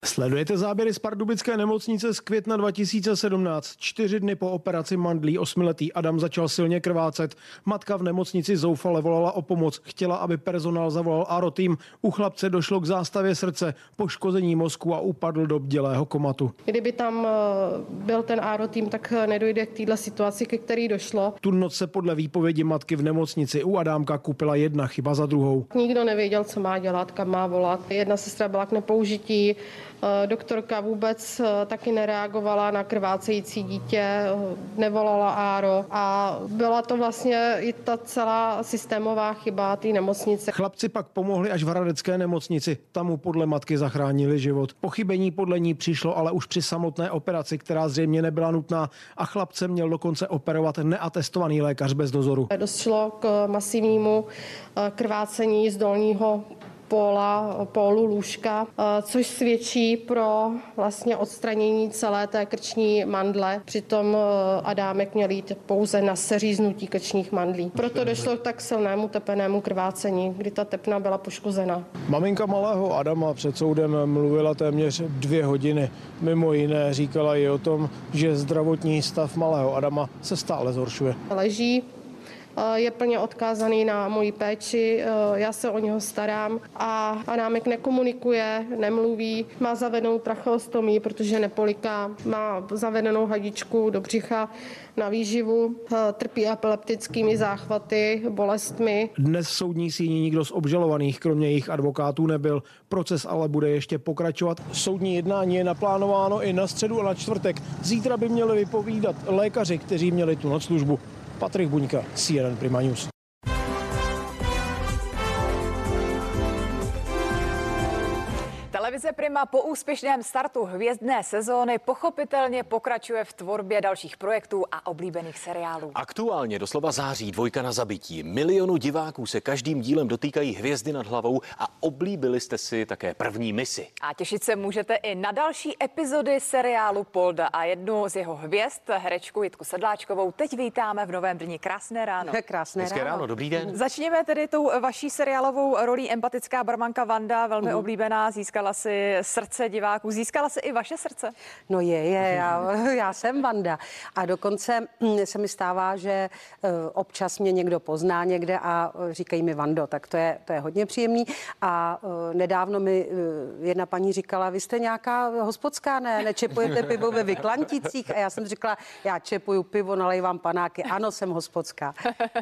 Sledujete záběry z pardubické nemocnice z května 2017. Čtyři dny po operaci mandlí osmiletý Adam začal silně krvácet. Matka v nemocnici zoufale volala o pomoc. Chtěla, aby personál zavolal Aro tým. U chlapce došlo k zástavě srdce, poškození mozku a upadl do bdělého komatu. Kdyby tam eh, byl ten Aro tým, tak eh, nedojde k této situaci, ke který došlo. Tu noc se podle výpovědi matky v nemocnici u Adámka kupila jedna chyba za druhou. Nikdo nevěděl, co má dělat, kam má volat. Jedna sestra byla k nepoužití, doktorka vůbec eh, taky nereagovala na krvácející dítě, eh, nevolala Áro a byla to vlastně i ta celá systémová chyba té nemocnice. Chlapci pak pomohli až v Hradecké nemocnici. Tam mu podle matky zachránili život. Pochybení podle ní přišlo ale už při samotné operaci, která zřejmě nebyla nutná a chlapce měl dokonce operovat neatestovaný lékař bez dozoru. Došlo k masivnímu krvácení z dolního póla, pólu lůžka, eh, což svědčí pro vlastně odstranění celé té krční mandle. Přitom eh, Adámek měl jít pouze na seříznutí krčních mandlí. Proto došlo k tak silnému tepenému krvácení, kdy ta tepna byla poškozena. Maminka malého Adama před soudem mluvila téměř dvě hodiny. Mimo jiné říkala i o tom, že zdravotní stav malého Adama se stále zhoršuje. Leží je plně odkázaný na moji péči, já se o něho starám a Adámek nekomunikuje, nemluví, má zavedenou tracheostomii, protože nepoliká, má zavedenou hadičku do břicha na výživu, trpí epileptickými záchvaty, bolestmi. Dnes v soudní síni nikdo z obžalovaných, kromě jejich advokátů, nebyl. Proces ale bude ještě pokračovat. Soudní jednání je naplánováno i na středu a na čtvrtek. Zítra by měli vypovídat lékaři, kteří měli tu službu. Patrik Buňka, CNN Prima News. Televize Prima po úspěšném startu hvězdné sezóny pochopitelně pokračuje v tvorbě dalších projektů a oblíbených seriálů. Aktuálně doslova září dvojka na zabití. Milionu diváků se každým dílem dotýkají hvězdy nad hlavou a oblíbili jste si také první misi. A těšit se můžete i na další epizody seriálu Polda a jednu z jeho hvězd, herečku Jitku Sedláčkovou, teď vítáme v novém dní. Krásné ráno. (laughs) Krásné Hezké ráno. ráno, dobrý den. Začněme tedy tou vaší seriálovou rolí empatická barmanka Vanda, velmi uh-huh. oblíbená, získala si srdce diváků. Získala si i vaše srdce? No je, je, já, (laughs) já jsem Vanda. A dokonce hm, se mi stává, že eh, občas mě někdo pozná někde a eh, říkají mi Vando, tak to je, to je hodně příjemný. A eh, nedávno mi jedna paní říkala, vy jste nějaká hospodská, ne, nečepujete pivo ve Vyklanticích? A já jsem říkala, já čepuju pivo, nalejvám panáky, ano, jsem hospodská.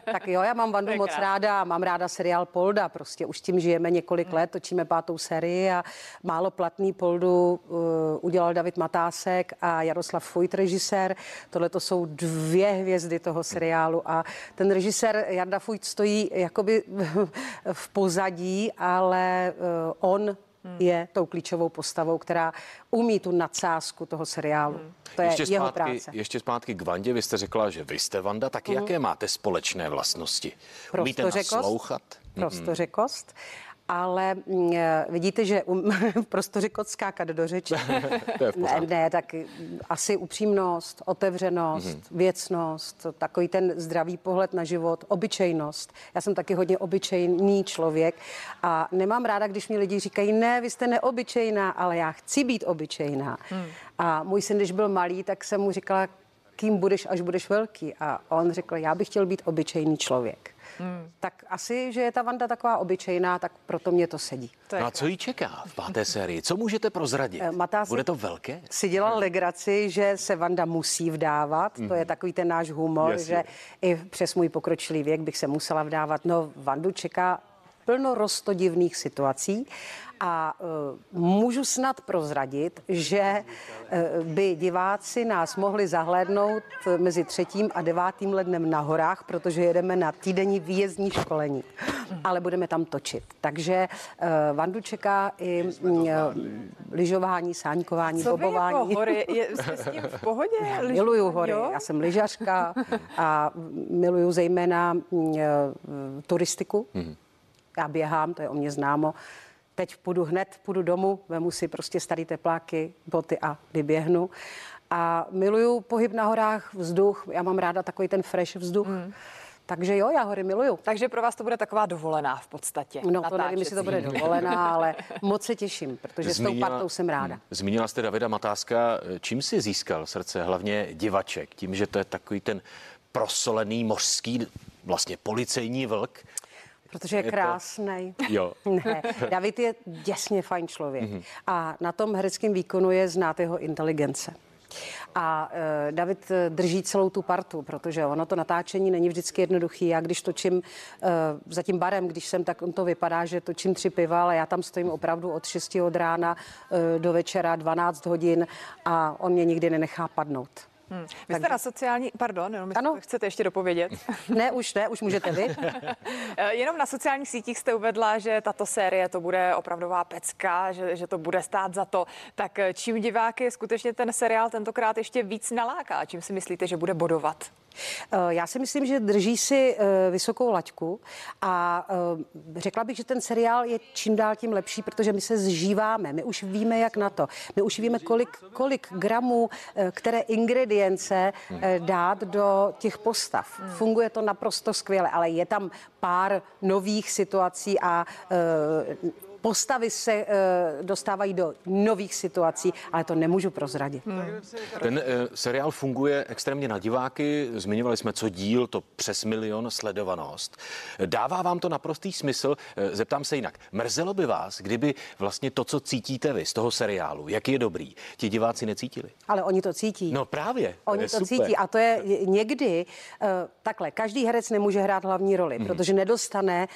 Tak jo, já mám (laughs) Vandu moc ráda, mám ráda seriál Polda, prostě už tím žijeme několik let, točíme pátou sérii a málo platný poldu uh, udělal David Matásek a Jaroslav Fujt, režisér. Tohle to jsou dvě hvězdy toho seriálu a ten režisér Jarda Fujt stojí jakoby (laughs) v pozadí, ale uh, on Hmm. je tou klíčovou postavou, která umí tu nadsázku toho seriálu. Hmm. To je ještě jeho zpátky, práce. Ještě zpátky k Vandě. Vy jste řekla, že vy jste Vanda, tak hmm. jaké máte společné vlastnosti? Umíte naslouchat? Prostořekost ale mm, eh, vidíte, že um, (laughs) prostoře kot skákat do řeči. (laughs) ne, ne, tak asi upřímnost, otevřenost, mm-hmm. věcnost, takový ten zdravý pohled na život, obyčejnost. Já jsem taky hodně obyčejný člověk a nemám ráda, když mi lidi říkají, ne, vy jste neobyčejná, ale já chci být obyčejná. Mm. A můj syn, když byl malý, tak jsem mu říkala, kým budeš, až budeš velký. A on řekl, já bych chtěl být obyčejný člověk. Hmm. Tak asi, že je ta Vanda taková obyčejná, tak proto mě to sedí. To no a co jí čeká v páté sérii? Co můžete prozradit? Eh, Matá Bude to velké? Si dělal legraci, že se Vanda musí vdávat. Hmm. To je mhm. takový ten náš humor, Jasně. že i přes můj pokročilý věk bych se musela vdávat. No, Vandu čeká plno rostodivných situací a uh, můžu snad prozradit, že uh, by diváci nás mohli zahlédnout mezi třetím a devátým lednem na horách, protože jedeme na týdenní výjezdní školení, ale budeme tam točit. Takže uh, Vandu čeká i uh, lyžování, sáňkování, Co bobování. Jako hory? Je, (laughs) jste s tím v pohodě? Já miluju hory, jo? já jsem lyžařka a miluju zejména uh, turistiku. Mm-hmm. Já běhám, to je o mě známo teď půjdu hned, půjdu domů, vemu si prostě starý tepláky, boty a vyběhnu. A miluju pohyb na horách, vzduch, já mám ráda takový ten fresh vzduch. Mm. Takže jo, já hory miluju. Takže pro vás to bude taková dovolená v podstatě. No to nevím, jestli to bude dovolená, (laughs) ale moc se těším, protože Zmínila, s tou partou jsem ráda. Hmm. Zmínila jste Davida Matáska. Čím si získal srdce hlavně divaček? Tím, že to je takový ten prosolený mořský, vlastně policejní vlk, Protože je, je krásný. To... Jo. (laughs) ne, David je děsně fajn člověk. Mm-hmm. A na tom hereckém výkonu je znát jeho inteligence. A e, David e, drží celou tu partu, protože ono to natáčení není vždycky jednoduchý. Já když točím e, za tím barem, když jsem, tak on to vypadá, že točím tři piva, ale já tam stojím opravdu od 6 od rána e, do večera 12 hodin a on mě nikdy nenechá padnout. Hmm. Vy jste na sociální, pardon, jenom ano. chcete ještě dopovědět? (laughs) ne, už ne, už můžete vy. (laughs) Eh, jenom na sociálních sítích jste uvedla, že tato série to bude opravdová pecka, že, že to bude stát za to. Tak eh, čím diváky skutečně ten seriál tentokrát ještě víc naláká? Čím si myslíte, že bude bodovat? Eh, já si myslím, že drží si vysokou laťku a řekla bych, že ten seriál je čím dál tím lepší, protože my se zžíváme, my už víme, jak na to. My už víme, kolik, kolik gramů, které ingredience eh, dát do těch postav. Funguje to naprosto skvěle, ale je tam pár nových situací a eh, postavy se e, dostávají do nových situací, ale to nemůžu prozradit. Hmm. Ten e, seriál funguje extrémně na diváky. Zmiňovali jsme, co díl, to přes milion sledovanost. Dává vám to naprostý smysl? E, zeptám se jinak. Mrzelo by vás, kdyby vlastně to, co cítíte vy z toho seriálu, jak je dobrý, ti diváci necítili? Ale oni to cítí. No právě. Oni to, to cítí a to je někdy uh, takhle. Každý herec nemůže hrát hlavní roli, hmm. protože nedostane,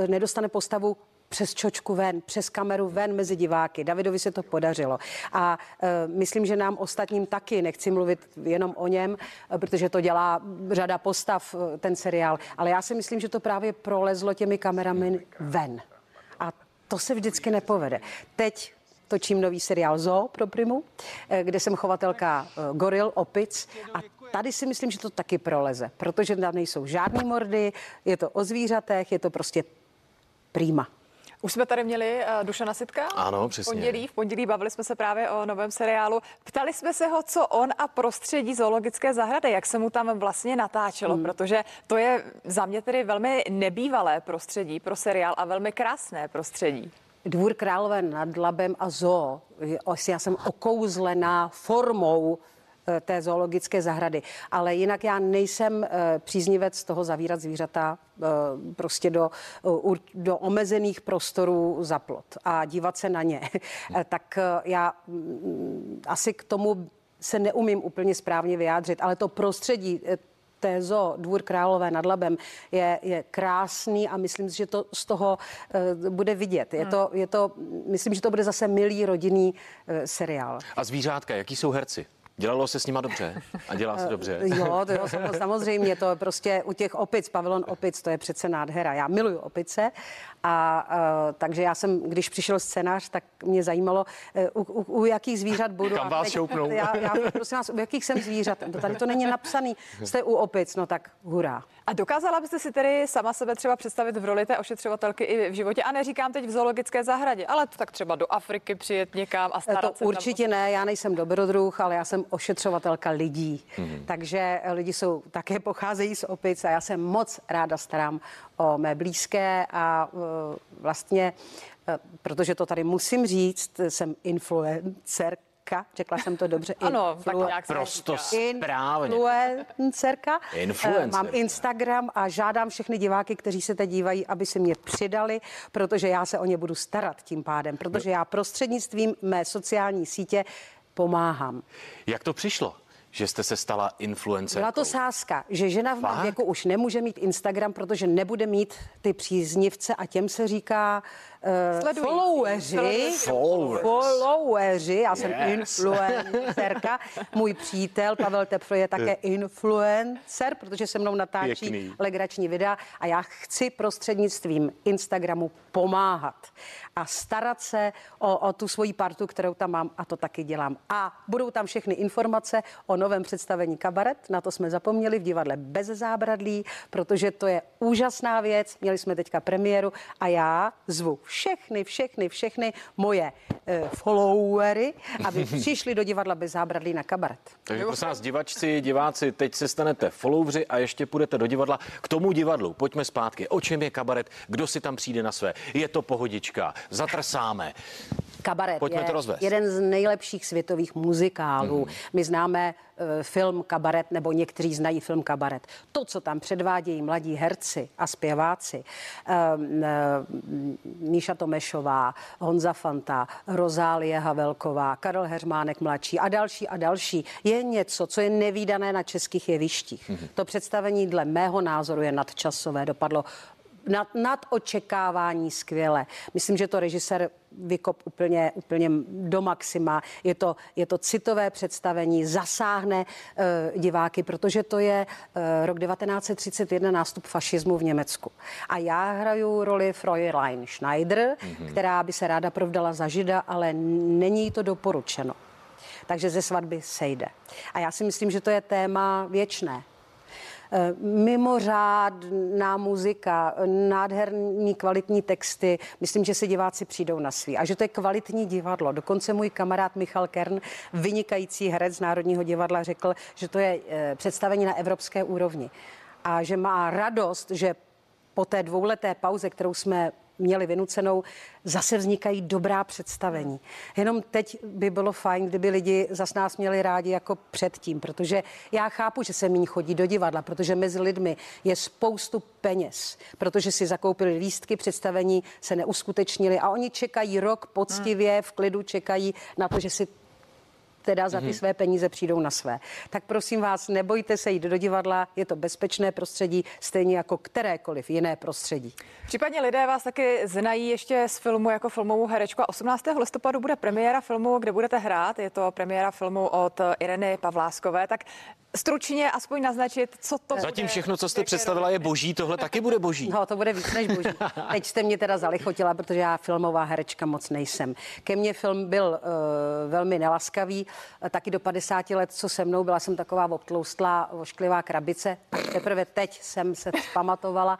uh, nedostane postavu přes čočku ven, přes kameru ven mezi diváky. Davidovi se to podařilo. A e, myslím, že nám ostatním taky, nechci mluvit jenom o něm, e, protože to dělá řada postav, e, ten seriál, ale já si myslím, že to právě prolezlo těmi kamerami ven. A to se vždycky nepovede. Teď točím nový seriál Zoo pro Primu, e, kde jsem chovatelka goril, opic a tady si myslím, že to taky proleze, protože tam nejsou žádný mordy, je to o zvířatech, je to prostě prima. Už jsme tady měli uh, Dušana Sitka. Ano, přesně. V pondělí, v pondělí bavili jsme se právě o novém seriálu. Ptali jsme se ho, co on a prostředí zoologické zahrady, jak se mu tam vlastně natáčelo, hmm. protože to je za mě tedy velmi nebývalé prostředí pro seriál a velmi krásné prostředí. Dvůr Králové nad Labem a zoo. Já jsem okouzlená formou té zoologické zahrady. Ale jinak já nejsem eh, příznivec toho zavírat zvířata eh, prostě do, do omezených prostorů za plot a dívat se na ně. (laughs) tak já mm, asi k tomu se neumím úplně správně vyjádřit, ale to prostředí té zoo Dvůr Králové nad Labem je, je krásný a myslím si, že to z toho uh, bude vidět. Je, hmm. to, je to, myslím, že to bude zase milý rodinný uh, seriál. A zvířátka, jaký jsou herci? Dělalo se s nima dobře a dělá se dobře. jo, to jo, (laughs) samozřejmě, to je prostě u těch opic, pavilon opic, to je přece nádhera. Já miluju opice a uh, takže já jsem, když přišel scénář, tak mě zajímalo, uh, u, u, u jakých zvířat budu. Kam vás šoupnou? Já, já prosím vás, u jakých jsem zvířat. To tady to není napsaný. Jste u opic, no tak hurá. A dokázala byste si tedy sama sebe třeba představit v roli té ošetřovatelky i v životě? A neříkám teď v zoologické zahradě, ale tak třeba do Afriky přijet někam a starat to se Určitě tam. ne, já nejsem dobrodruh, ale já jsem ošetřovatelka lidí. Mm-hmm. Takže lidi jsou také pocházejí z opic a já se moc ráda starám o mé blízké a uh, vlastně uh, protože to tady musím říct, jsem influencer, řekla jsem to dobře. (laughs) Ano, tak nějak Prosto správně. Influencerka. (laughs) Influencer. Mám Instagram a žádám všechny diváky, kteří se teď dívají, aby se mě přidali, protože já se o ně budu starat tím pádem, protože já prostřednictvím mé sociální sítě pomáhám. Jak to přišlo? že jste se stala influencerkou. Byla to sázka, že žena v mém věku už nemůže mít Instagram, protože nebude mít ty příznivce a těm se říká uh, followeri. Followeri. Já jsem yes. influencerka. (laughs) Můj přítel Pavel Tepfl je také influencer, protože se mnou natáčí Pěkný. legrační videa a já chci prostřednictvím Instagramu pomáhat a starat se o, o tu svoji partu, kterou tam mám a to taky dělám. A budou tam všechny informace o novém představení kabaret, na to jsme zapomněli v divadle bez zábradlí, protože to je úžasná věc. Měli jsme teďka premiéru a já zvu všechny, všechny, všechny moje e, followery, aby (laughs) přišli do divadla bez zábradlí na kabaret. Takže prosím nás, divačci, diváci, teď se stanete followři a ještě půjdete do divadla. K tomu divadlu pojďme zpátky. O čem je kabaret? Kdo si tam přijde na své? Je to pohodička, zatrsáme. Kabaret Pojďme je to rozvést. jeden z nejlepších světových muzikálů. Mm. My známe uh, film Kabaret, nebo někteří znají film Kabaret. To, co tam předvádějí mladí herci a zpěváci, uh, uh, Míša Tomešová, Honza Fanta, Rozálie Havelková, Karel Heřmánek mladší a další a další, je něco, co je nevýdané na českých jevištích. Mm. To představení dle mého názoru je nadčasové, dopadlo nad, nad očekávání skvěle. Myslím, že to režisér vykop úplně, úplně do maxima. Je to, je to citové představení, zasáhne uh, diváky, protože to je uh, rok 1931 nástup fašismu v Německu. A já hraju roli Fräulein Schneider, mm-hmm. která by se ráda provdala za žida, ale není to doporučeno. Takže ze svatby sejde. A já si myslím, že to je téma věčné. Eh, mimořádná muzika, nádherný kvalitní texty. Myslím, že si diváci přijdou na svý a že to je kvalitní divadlo. Dokonce můj kamarád Michal Kern, vynikající herec z Národního divadla, řekl, že to je eh, představení na evropské úrovni a že má radost, že po té dvouleté pauze, kterou jsme měli vynucenou, zase vznikají dobrá představení. Jenom teď by bylo fajn, kdyby lidi zas nás měli rádi jako předtím, protože já chápu, že se méně chodí do divadla, protože mezi lidmi je spoustu peněz, protože si zakoupili lístky, představení se neuskutečnili a oni čekají rok poctivě, v klidu čekají na to, že si teda za ty Mhm. své peníze přijdou na své. Tak prosím vás, nebojte se jít do divadla, je to bezpečné prostředí, stejně jako kterékoliv jiné prostředí. Případně lidé vás taky znají ještě z filmu jako filmovou herečku. A 18. listopadu bude premiéra filmu, kde budete hrát. Je to premiéra filmu od Ireny Pavláskové. Tak stručně aspoň naznačit, co to Zatím bude. všechno, co jste představila, je boží, tohle taky bude boží. No, to bude víc než boží. (laughs) Teď jste mě teda zalichotila, protože já filmová herečka moc nejsem. Ke mně film byl uh, velmi nelaskavý, taky do 50 let, co se mnou, byla jsem taková obtloustlá, ošklivá krabice. Teprve teď jsem se pamatovala,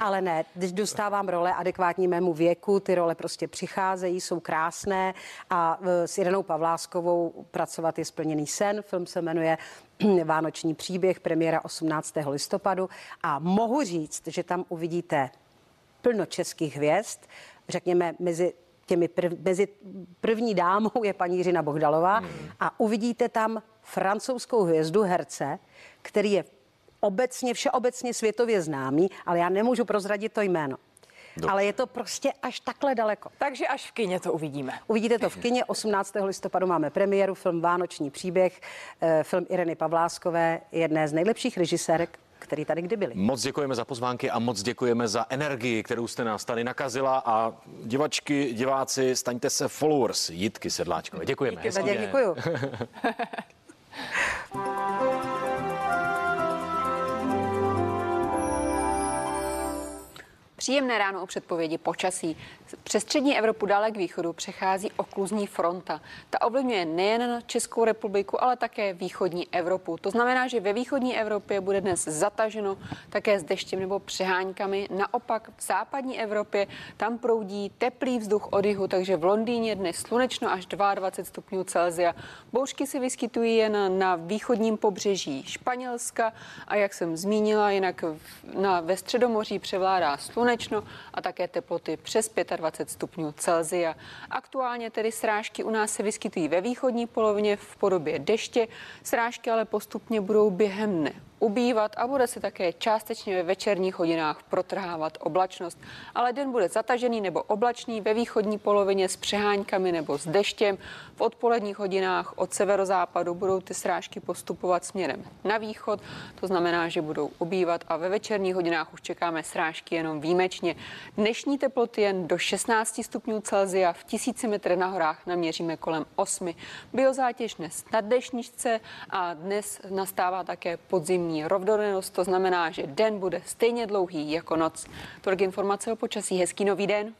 ale ne, když dostávám role adekvátní mému věku, ty role prostě přicházejí, jsou krásné a uh, s Irenou Pavláskovou pracovat je splněný sen. Film se jmenuje (clears throat) Vánoční příběh, premiéra 18. listopadu a mohu říct, že tam uvidíte plno českých hvězd, řekněme mezi těmi prv, mezi první dámou je paní Jiřina Bohdalová a uvidíte tam francouzskou hvězdu herce, který je obecně, všeobecně světově známý, ale já nemůžu prozradit to jméno. Dobře. Ale je to prostě až takhle daleko. Takže až v kině to uvidíme. Uvidíte to v kině. 18. listopadu máme premiéru, film Vánoční příběh, eh, film Ireny Pavláskové, jedné z nejlepších režisérek, který tady kdy byli. Moc děkujeme za pozvánky a moc děkujeme za energii, kterou jste nás tady nakazila a divačky, diváci, staňte se followers Jitky Sedláčkové. Děkujeme. Díky, děkuju. (laughs) Příjemné ráno o předpovědi počasí. Přes střední Evropu dále k východu přechází okluzní fronta. Ta ovlivňuje nejen Českou republiku, ale také východní Evropu. To znamená, že ve východní Evropě bude dnes zataženo také s deštěm nebo přeháňkami. Naopak v západní Evropě tam proudí teplý vzduch od jihu, takže v Londýně dnes slunečno až 22 stupňů Celsia. Bouřky se vyskytují jen na východním pobřeží Španělska a jak jsem zmínila, jinak na, ve Středomoří převládá slunečno a také teploty přes 25 stupňů Celsia. Aktuálně tedy srážky u nás se vyskytují ve východní polovině v podobě deště. Srážky ale postupně budou během dne ubývat a bude se také částečně ve večerních hodinách protrhávat oblačnost. Ale den bude zatažený nebo oblačný ve východní polovině s přeháňkami nebo s deštěm. V odpoledních hodinách od severozápadu budou ty srážky postupovat směrem na východ, to znamená, že budou ubývat a ve večerních hodinách už čekáme srážky jenom výjimečně. Dnešní teploty jen do 16 stupňů Celsia, v tisíci metrech na horách naměříme kolem 8. Biozátěž dnes na dešničce a dnes nastává také podzimní rovnodennost, to znamená, že den bude stejně dlouhý jako noc. Tolik informace o počasí. Hezký nový den.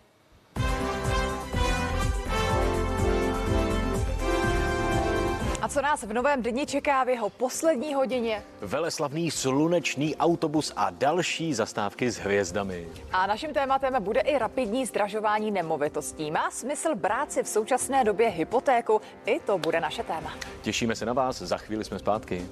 A co nás v novém dni čeká v jeho poslední hodině? Veleslavný slunečný autobus a další zastávky s hvězdami. A naším tématem bude i rapidní zdražování nemovitostí. Má smysl brát si v současné době hypotéku? I to bude naše téma. Těšíme se na vás, za chvíli jsme zpátky.